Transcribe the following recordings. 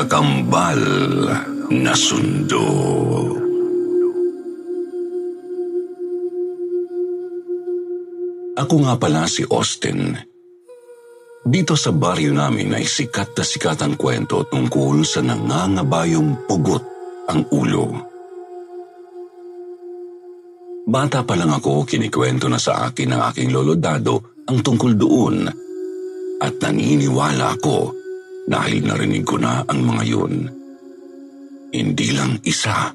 Kakambal na sundo. Ako nga pala si Austin. Dito sa baryo namin ay sikat na sikat ang kwento tungkol sa nangangabayong pugot ang ulo. Bata pa lang ako, kinikwento na sa akin ng aking lolo Dado ang tungkol doon at naniniwala ako dahil narinig ko na ang mga yun. Hindi lang isa,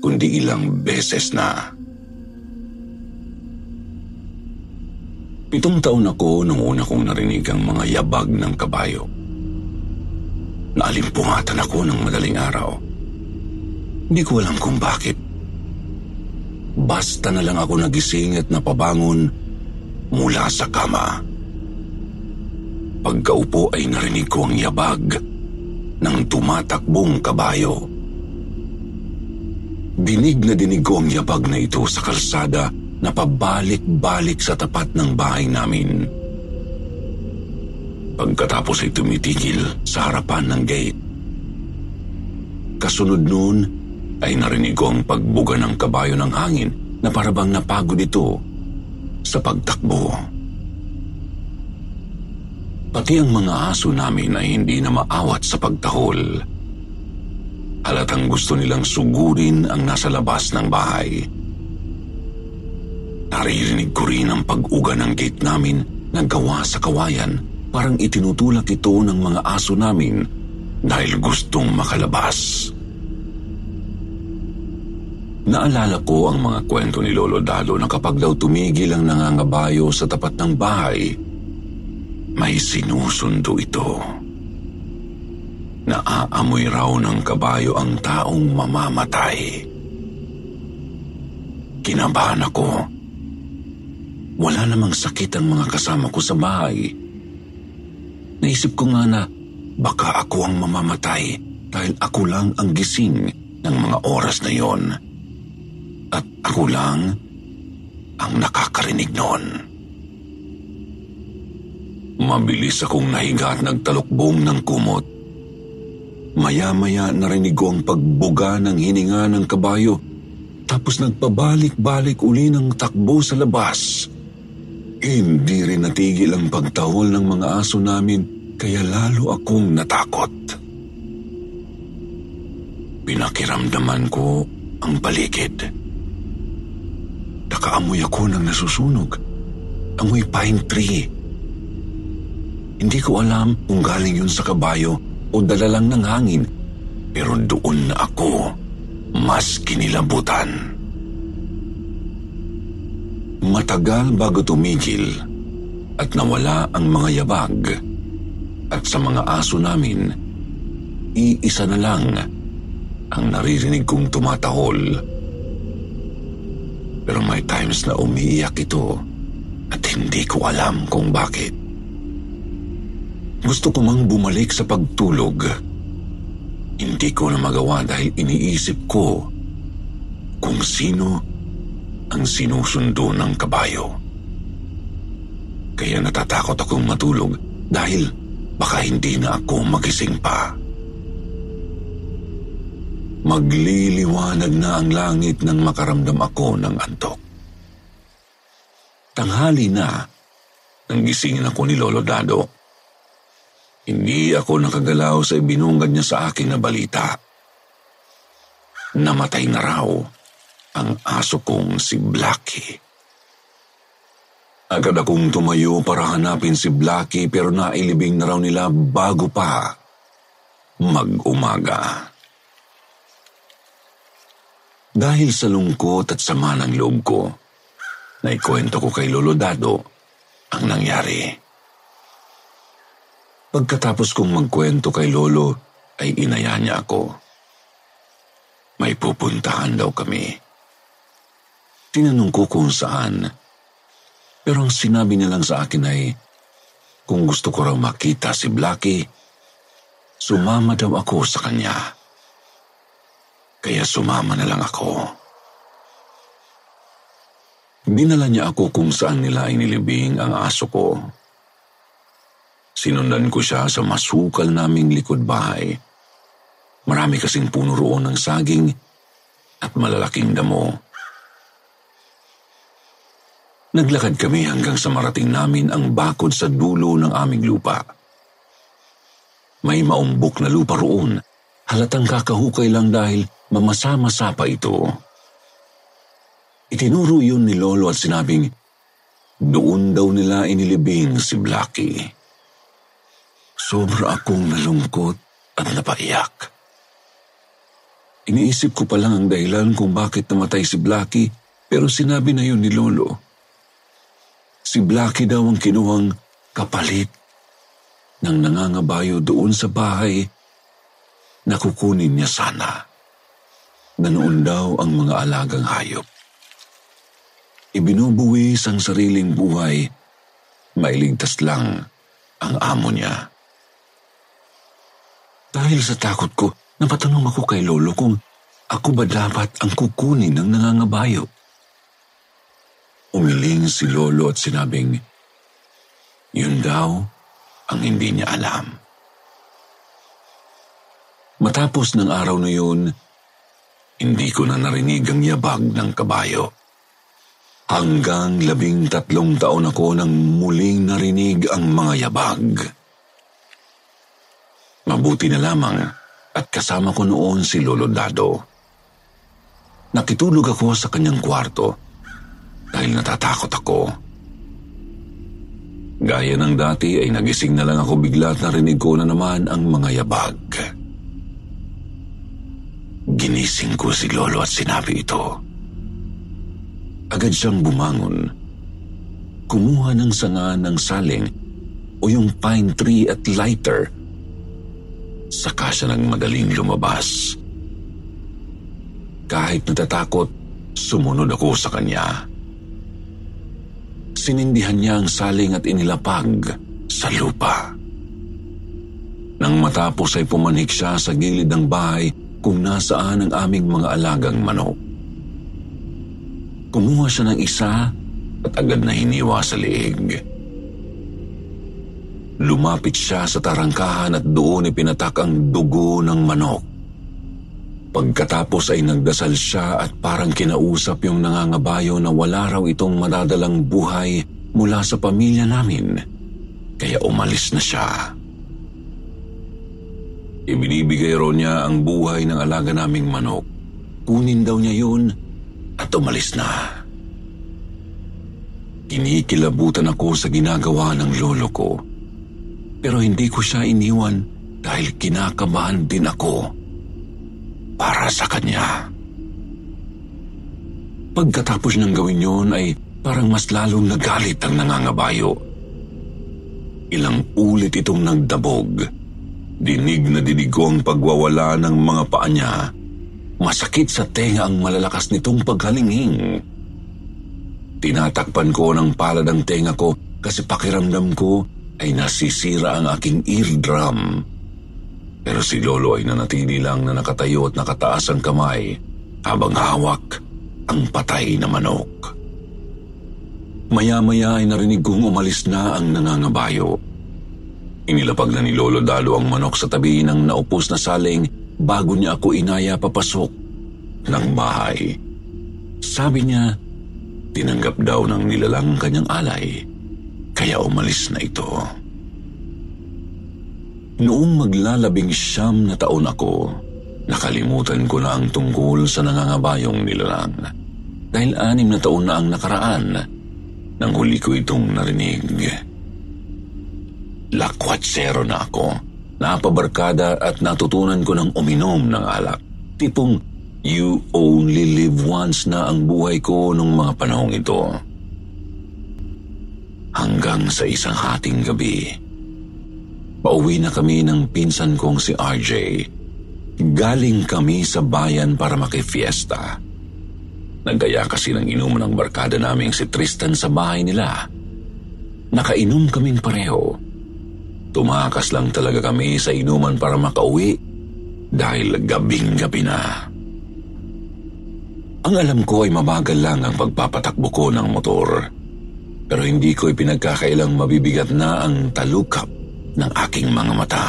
kundi ilang beses na. Pitong taon ako nung una kong narinig ang mga yabag ng kabayo. Naalimpungatan ako ng madaling araw. Hindi ko alam kung bakit. Basta na lang ako nagising at napabangon mula sa kama. Pagkaupo ay narinig ko ang yabag ng tumatakbong kabayo. Dinig na dinig ko ang yabag na ito sa kalsada na pabalik-balik sa tapat ng bahay namin. Pagkatapos ay tumitigil sa harapan ng gate. Kasunod noon ay narinig ko ang pagbuga ng kabayo ng hangin na parabang napagod ito sa pagtakbo. Pati ang mga aso namin ay hindi na maawat sa pagtahol. Halatang gusto nilang sugurin ang nasa labas ng bahay. Naririnig ko rin ang pag-uga ng gate namin na gawa sa kawayan. Parang itinutulak ito ng mga aso namin dahil gustong makalabas. Naalala ko ang mga kwento ni Lolo Dalo na kapag daw tumigil ang nangangabayo sa tapat ng bahay, may sinusundo ito. Naaamoy raw ng kabayo ang taong mamamatay. Kinabahan ako wala namang sakit ang mga kasama ko sa bahay. Naisip ko nga na baka ako ang mamamatay dahil ako lang ang gising ng mga oras na yon. At ako lang ang nakakarinig noon. Mabilis akong nahiga at nagtalukbong ng kumot. Maya-maya narinig ko ang pagbuga ng hininga ng kabayo tapos nagpabalik-balik uli ng takbo sa labas. Hindi rin natigil ang pagtahol ng mga aso namin kaya lalo akong natakot. Pinakiramdaman ko ang paligid. Nakaamoy ako ng nasusunog. Amoy pine tree. Hindi ko alam kung galing yun sa kabayo o dala lang ng hangin pero doon na ako mas kinilabutan. Matagal bago tumigil at nawala ang mga yabag at sa mga aso namin, iisa na lang ang naririnig kong tumatahol. Pero may times na umiiyak ito at hindi ko alam kung bakit. Gusto ko mang bumalik sa pagtulog. Hindi ko na magawa dahil iniisip ko kung sino ang sinusundo ng kabayo. Kaya natatakot akong matulog dahil baka hindi na ako magising pa. Magliliwanag na ang langit nang makaramdam ako ng antok. Tanghali na, nang gisingin ako ni Lolo Dado. Hindi ako nakagalaw sa ibinungad niya sa akin na balita. Namatay na raw ang aso kong si Blackie. Agad akong tumayo para hanapin si Blackie pero nailibing na raw nila bago pa mag-umaga. Dahil sa lungkot at sama ng loob ko, Naikwento ko kay Lolo Dado ang nangyari. Pagkatapos kong magkwento kay Lolo, ay inaya niya ako. May pupuntahan daw kami. Tinanong ko kung saan. Pero ang sinabi niya lang sa akin ay, kung gusto ko raw makita si Blackie, sumama daw ako sa kanya. Kaya sumama na lang ako. Dinala niya ako kung saan nila inilibing ang aso ko. Sinundan ko siya sa masukal naming likod bahay. Marami kasing puno roon ng saging at malalaking damo. Naglakad kami hanggang sa marating namin ang bakod sa dulo ng aming lupa. May maumbok na lupa roon. Halatang kakahukay lang dahil mamasa-masa pa ito. Itinuro yun ni Lolo at sinabing, doon daw nila inilibing si Blackie. Sobra akong nalungkot at napaiyak. Iniisip ko pa lang ang dahilan kung bakit namatay si Blackie pero sinabi na yun ni Lolo. Si Blackie daw ang kinuhang kapalit ng nangangabayo doon sa bahay na kukunin niya sana. Ganoon daw ang mga alagang hayop ibinubuwis ang sariling buhay, mailigtas lang ang amo niya. Dahil sa takot ko, napatanong ako kay Lolo kung ako ba dapat ang kukunin ng nangangabayo. Umiling si Lolo at sinabing, yun daw ang hindi niya alam. Matapos ng araw na yun, hindi ko na narinig ang yabag ng kabayo. Hanggang labing tatlong taon ako nang muling narinig ang mga yabag. Mabuti na lamang at kasama ko noon si Lolo Dado. Nakitulog ako sa kanyang kwarto dahil natatakot ako. Gaya ng dati ay nagising na lang ako bigla at narinig ko na naman ang mga yabag. Ginising ko si Lolo at sinabi ito. Agad siyang bumangon. Kumuha ng sanga ng saling o yung pine tree at lighter. Saka siya ng madaling lumabas. Kahit natatakot, sumunod ako sa kanya. Sinindihan niya ang saling at inilapag sa lupa. Nang matapos ay pumanik siya sa gilid ng bahay kung nasaan ang aming mga alagang manok. Kumuha siya ng isa at agad na hiniwa sa liig. Lumapit siya sa tarangkahan at doon ipinatak ang dugo ng manok. Pagkatapos ay nagdasal siya at parang kinausap yung nangangabayo na wala raw itong madadalang buhay mula sa pamilya namin. Kaya umalis na siya. Ibinibigay raw niya ang buhay ng alaga naming manok. Kunin daw niya yun at umalis na. Kinikilabutan ako sa ginagawa ng lolo ko. Pero hindi ko siya iniwan dahil kinakabahan din ako para sa kanya. Pagkatapos niyang gawin yun ay parang mas lalong nagalit ang nangangabayo. Ilang ulit itong nagdabog. Dinig na dinig ko ang pagwawala ng mga paa niya Masakit sa tenga ang malalakas nitong paghalinging. Tinatakpan ko ng palad ang tenga ko kasi pakiramdam ko ay nasisira ang aking eardrum. Pero si Lolo ay nanatili lang na nakatayo at nakataas ang kamay habang hawak ang patay na manok. Maya-maya ay narinig kong umalis na ang nangangabayo. Inilapag na ni Lolo Dalo ang manok sa tabi ng naupos na saling bago niya ako inaya papasok ng bahay. Sabi niya, tinanggap daw ng nilalang kanyang alay, kaya umalis na ito. Noong maglalabing siyam na taon ako, nakalimutan ko na ang tungkol sa nangangabayong nilalang. Dahil anim na taon na ang nakaraan nang huli ko itong narinig. Lakwatsero na ako Napabarkada at natutunan ko ng uminom ng alak. Tipong, you only live once na ang buhay ko nung mga panahong ito. Hanggang sa isang hating gabi. Pauwi na kami ng pinsan kong si RJ. Galing kami sa bayan para makifiesta. Nagaya kasi ng inuman ng barkada naming si Tristan sa bahay nila. Nakainom kaming pareho. Tumakas lang talaga kami sa inuman para makauwi dahil gabing-gabi na. Ang alam ko ay mabagal lang ang pagpapatakbo ko ng motor. Pero hindi ko ipinagkakailang mabibigat na ang talukap ng aking mga mata.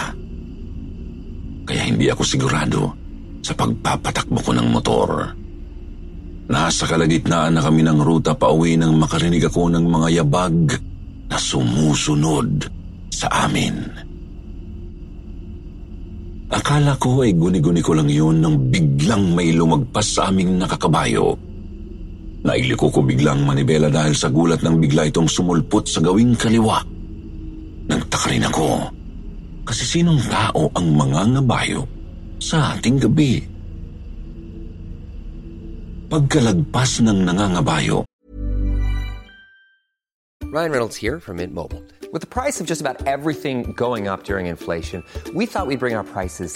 Kaya hindi ako sigurado sa pagpapatakbo ko ng motor. Nasa kalagitnaan na kami ng ruta pauwi nang makarinig ako ng mga yabag na sumusunod sa amin. Akala ko ay guni-guni ko lang yun nang biglang may lumagpas sa aming nakakabayo. Nailiko ko biglang manibela dahil sa gulat ng bigla itong sumulpot sa gawing kaliwa. Nagtaka rin ako kasi sinong tao ang mga ngabayo sa ating gabi? Pagkalagpas ng nangangabayo, Ryan Reynolds here from Mint Mobile. With the price of just about everything going up during inflation, we thought we'd bring our prices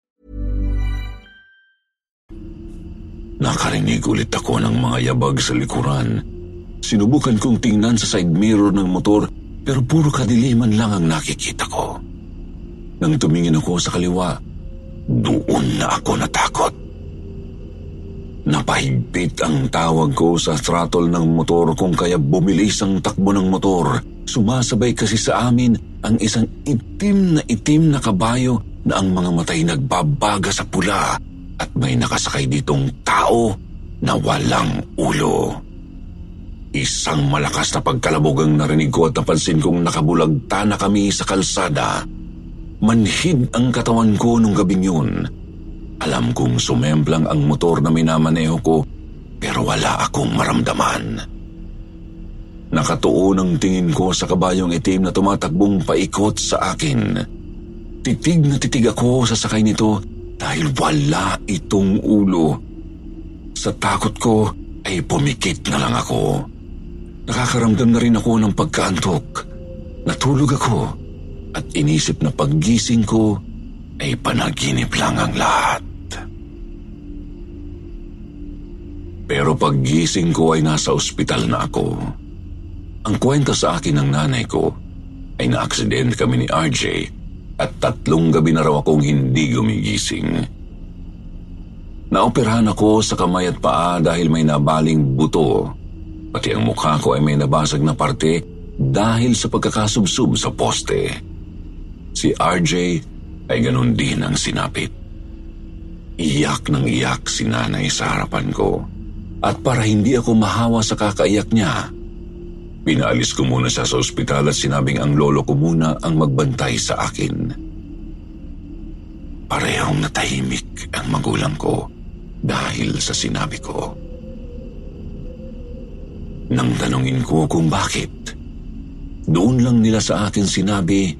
Nakarinig ulit ako ng mga yabag sa likuran. Sinubukan kong tingnan sa side mirror ng motor pero puro kadiliman lang ang nakikita ko. Nang tumingin ako sa kaliwa, doon na ako natakot. Napahigpit ang tawag ko sa throttle ng motor kung kaya bumilis ang takbo ng motor. Sumasabay kasi sa amin ang isang itim na itim na kabayo na ang mga matay nagbabaga sa pula at may nakasakay ditong tao na walang ulo. Isang malakas na pagkalabog ang narinig ko at napansin kong nakabulagta na kami sa kalsada. Manhid ang katawan ko nung gabing yun. Alam kong sumemplang ang motor na minamaneho ko pero wala akong maramdaman. Nakatuon ang tingin ko sa kabayong itim na tumatakbong paikot sa akin. Titig na titig ako sa sakay nito dahil wala itong ulo. Sa takot ko ay pumikit na lang ako. Nakakaramdam na rin ako ng pagkaantok. Natulog ako at inisip na paggising ko ay panaginip lang ang lahat. Pero paggising ko ay nasa ospital na ako. Ang kwento sa akin ng nanay ko ay na-aksidente kami ni RJ at tatlong gabi na raw akong hindi gumigising. Naoperahan ako sa kamay at paa dahil may nabaling buto. Pati ang mukha ko ay may nabasag na parte dahil sa pagkakasubsob sa poste. Si RJ ay ganun din ang sinapit. Iyak ng iyak si nanay sa harapan ko. At para hindi ako mahawa sa kakaiyak niya, pinaalis ko muna siya sa ospital at sinabing ang lolo ko muna ang magbantay sa akin. Parehong natahimik ang magulang ko dahil sa sinabi ko. Nang tanungin ko kung bakit, doon lang nila sa akin sinabi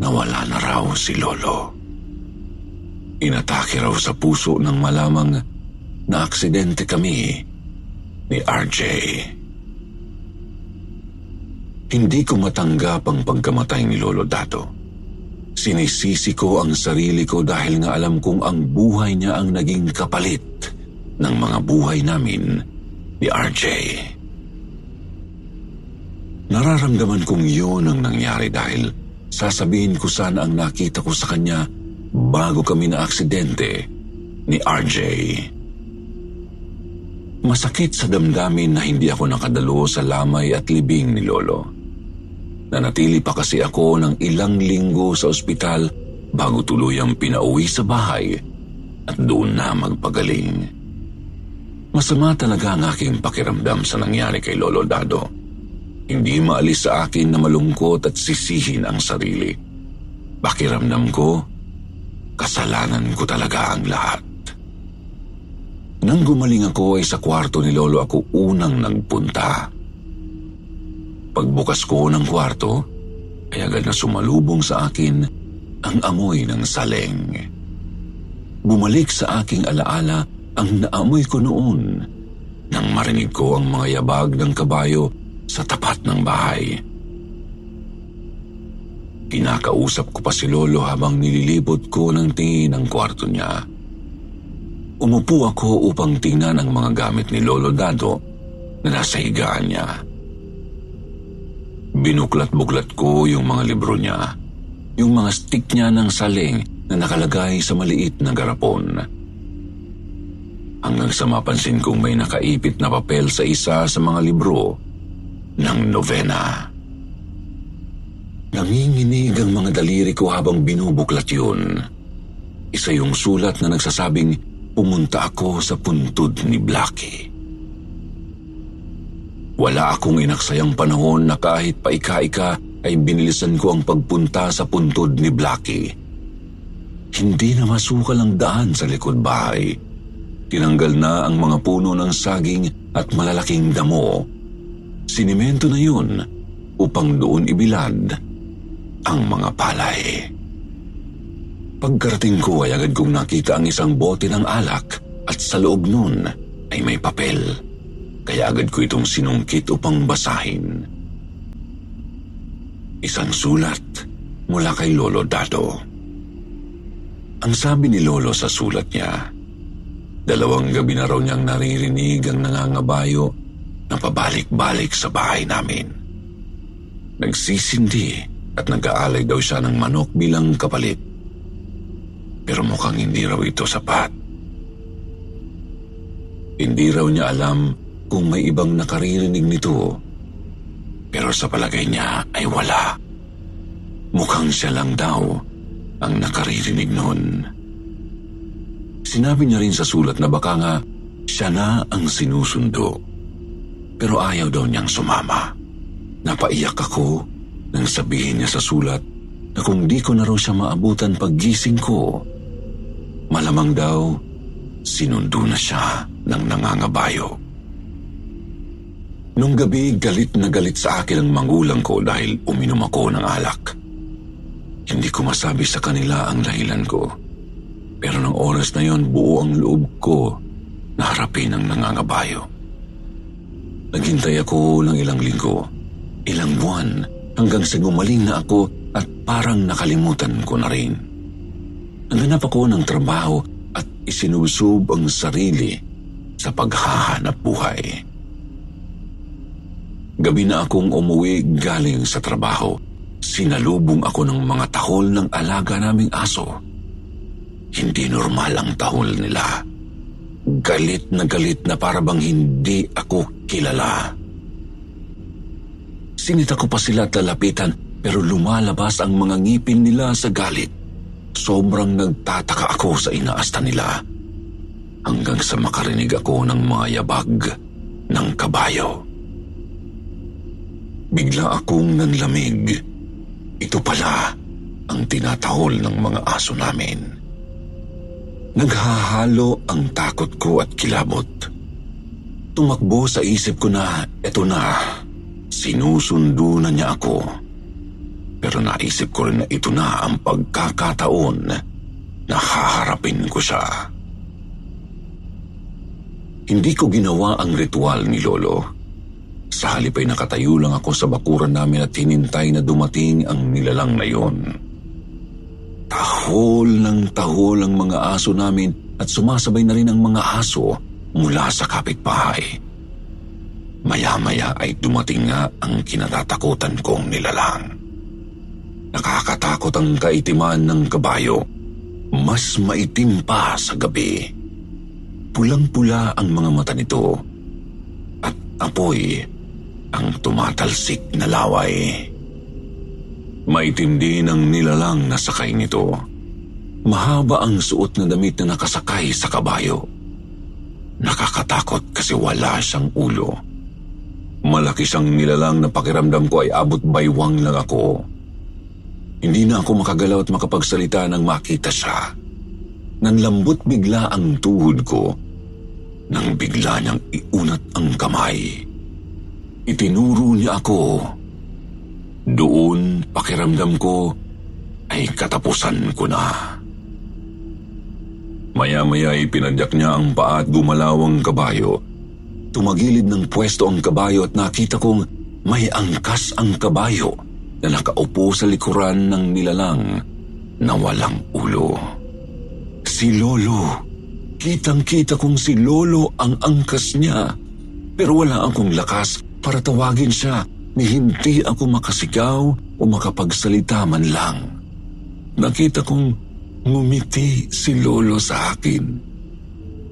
na wala na raw si Lolo. Inatake raw sa puso ng malamang na aksidente kami ni RJ. Hindi ko matanggap ang pagkamatay ni Lolo Dato. Sinisisi ko ang sarili ko dahil nga alam kong ang buhay niya ang naging kapalit ng mga buhay namin ni RJ. Nararamdaman kong yun ang nangyari dahil sasabihin ko sana ang nakita ko sa kanya bago kami na aksidente ni RJ. Masakit sa damdamin na hindi ako nakadalo sa lamay at libing ni Lolo. Nanatili pa kasi ako ng ilang linggo sa ospital bago tuluyang pinauwi sa bahay at doon na magpagaling. Masama talaga ang aking pakiramdam sa nangyari kay Lolo Dado. Hindi maalis sa akin na malungkot at sisihin ang sarili. Pakiramdam ko, kasalanan ko talaga ang lahat. Nang gumaling ako ay sa kwarto ni Lolo ako unang nagpunta. Pagbukas ko ng kwarto, ay agad na sumalubong sa akin ang amoy ng saleng. Bumalik sa aking alaala ang naamoy ko noon nang marinig ko ang mga yabag ng kabayo sa tapat ng bahay. Kinakausap ko pa si Lolo habang nililibot ko ng tingin ang kwarto niya. Umupo ako upang tingnan ang mga gamit ni Lolo Dado na nasa higaan niya. Binuklat-buklat ko yung mga libro niya, yung mga stick niya ng saling na nakalagay sa maliit na garapon. Hanggang sa mapansin kong may nakaipit na papel sa isa sa mga libro ng novena. Nanginginig ang mga daliri ko habang binubuklat yun. Isa yung sulat na nagsasabing pumunta ako sa puntod ni Blackie. Wala akong inaksayang panahon na kahit paika-ika ay binilisan ko ang pagpunta sa puntod ni Blackie. Hindi na masukal ang daan sa likod bahay. Tinanggal na ang mga puno ng saging at malalaking damo. Sinimento na yun upang doon ibilad ang mga palay. Pagkarating ko ay agad kong nakita ang isang bote ng alak at sa loob nun ay may papel. Kaya agad ko itong sinungkit upang basahin. Isang sulat mula kay Lolo Dado. Ang sabi ni Lolo sa sulat niya, dalawang gabi na raw niyang naririnig ang nangangabayo na pabalik-balik sa bahay namin. Nagsisindi at nag-aalay daw siya ng manok bilang kapalit. Pero mukhang hindi raw ito sapat. Hindi raw niya alam kung may ibang nakaririnig nito. Pero sa palagay niya ay wala. Mukhang siya lang daw ang nakaririnig noon. Sinabi niya rin sa sulat na baka nga siya na ang sinusundo. Pero ayaw daw niyang sumama. Napaiyak ako nang sabihin niya sa sulat na kung di ko na raw siya maabutan paggising ko, Malamang daw, sinundo na siya ng nangangabayo. Nung gabi, galit na galit sa akin ang mangulang ko dahil uminom ako ng alak. Hindi ko masabi sa kanila ang dahilan ko. Pero ng oras na yon, buo ang loob ko na harapin ang nangangabayo. Naghintay ako ng ilang linggo, ilang buwan, hanggang sa gumaling na ako at parang nakalimutan ko na rin. Naghanap ako ng trabaho at isinusub ang sarili sa paghahanap buhay. Gabi na akong umuwi galing sa trabaho. Sinalubong ako ng mga tahol ng alaga naming aso. Hindi normal ang tahol nila. Galit na galit na parabang hindi ako kilala. Sinita ko pa sila talapitan pero lumalabas ang mga ngipin nila sa galit. Sobrang nagtataka ako sa inaasta nila hanggang sa makarinig ako ng mga yabag ng kabayo. Bigla akong nanlamig. Ito pala ang tinatahol ng mga aso namin. Naghahalo ang takot ko at kilabot. Tumakbo sa isip ko na eto na, sinusundo na niya ako. Pero naisip ko rin na ito na ang pagkakataon na haharapin ko siya. Hindi ko ginawa ang ritual ni Lolo. Sa halip ay nakatayo lang ako sa bakuran namin at hinintay na dumating ang nilalang na yon. Tahol ng tahol ang mga aso namin at sumasabay na rin ang mga aso mula sa kapitbahay. Maya-maya ay dumating nga ang kinatatakutan kong nilalang. Nakakatakot ang kaitiman ng kabayo. mas maitim pa sa gabi. Pulang-pula ang mga mata nito at apoy ang tumatalsik na laway. Maitim din ang nilalang na sakay nito. Mahaba ang suot na damit na nakasakay sa kabayo. Nakakatakot kasi wala siyang ulo. Malaki siyang nilalang na pakiramdam ko ay abot baywang lang ako. Hindi na ako makagalaw at makapagsalita nang makita siya. Nanlambot bigla ang tuhod ko nang bigla niyang iunat ang kamay. Itinuro niya ako. Doon pakiramdam ko ay katapusan ko na. Maya-maya ay pinadyak niya ang paa at gumalaw ang kabayo. Tumagilid ng pwesto ang kabayo at nakita kong may angkas ang kabayo na nakaupo sa likuran ng nilalang na walang ulo. Si Lolo. Kitang-kita kong si Lolo ang angkas niya. Pero wala akong lakas para tawagin siya ni hindi ako makasigaw o makapagsalita man lang. Nakita kong ngumiti si Lolo sa akin.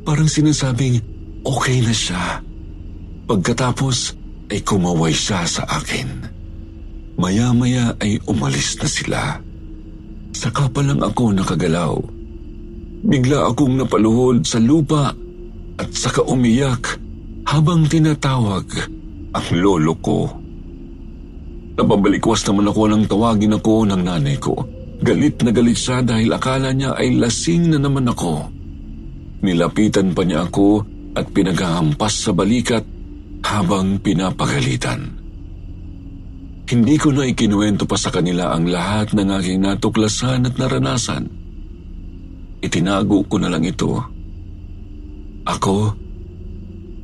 Parang sinasabing okay na siya. Pagkatapos ay kumaway siya sa akin. Maya-maya ay umalis na sila. Saka pa lang ako nakagalaw. Bigla akong napaluhod sa lupa at saka umiyak habang tinatawag ang lolo ko. Napabalikwas naman ako nang tawagin ako ng nanay ko. Galit na galit siya dahil akala niya ay lasing na naman ako. Nilapitan pa niya ako at pinaghahampas sa balikat habang pinapagalitan. Hindi ko na ikinuwento pa sa kanila ang lahat ng aking natuklasan at naranasan. Itinago ko na lang ito. Ako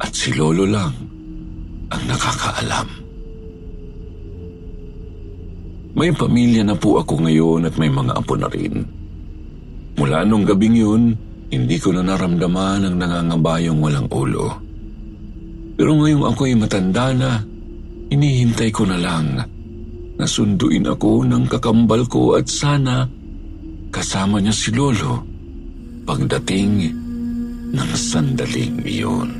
at si Lolo lang ang nakakaalam. May pamilya na po ako ngayon at may mga apo na rin. Mula nung gabing yun, hindi ko na naramdaman ang nangangabayong walang ulo. Pero ngayong ako'y matanda na, inihintay ko na lang na sunduin ako ng kakambal ko at sana kasama niya si Lolo pagdating ng sandaling iyon.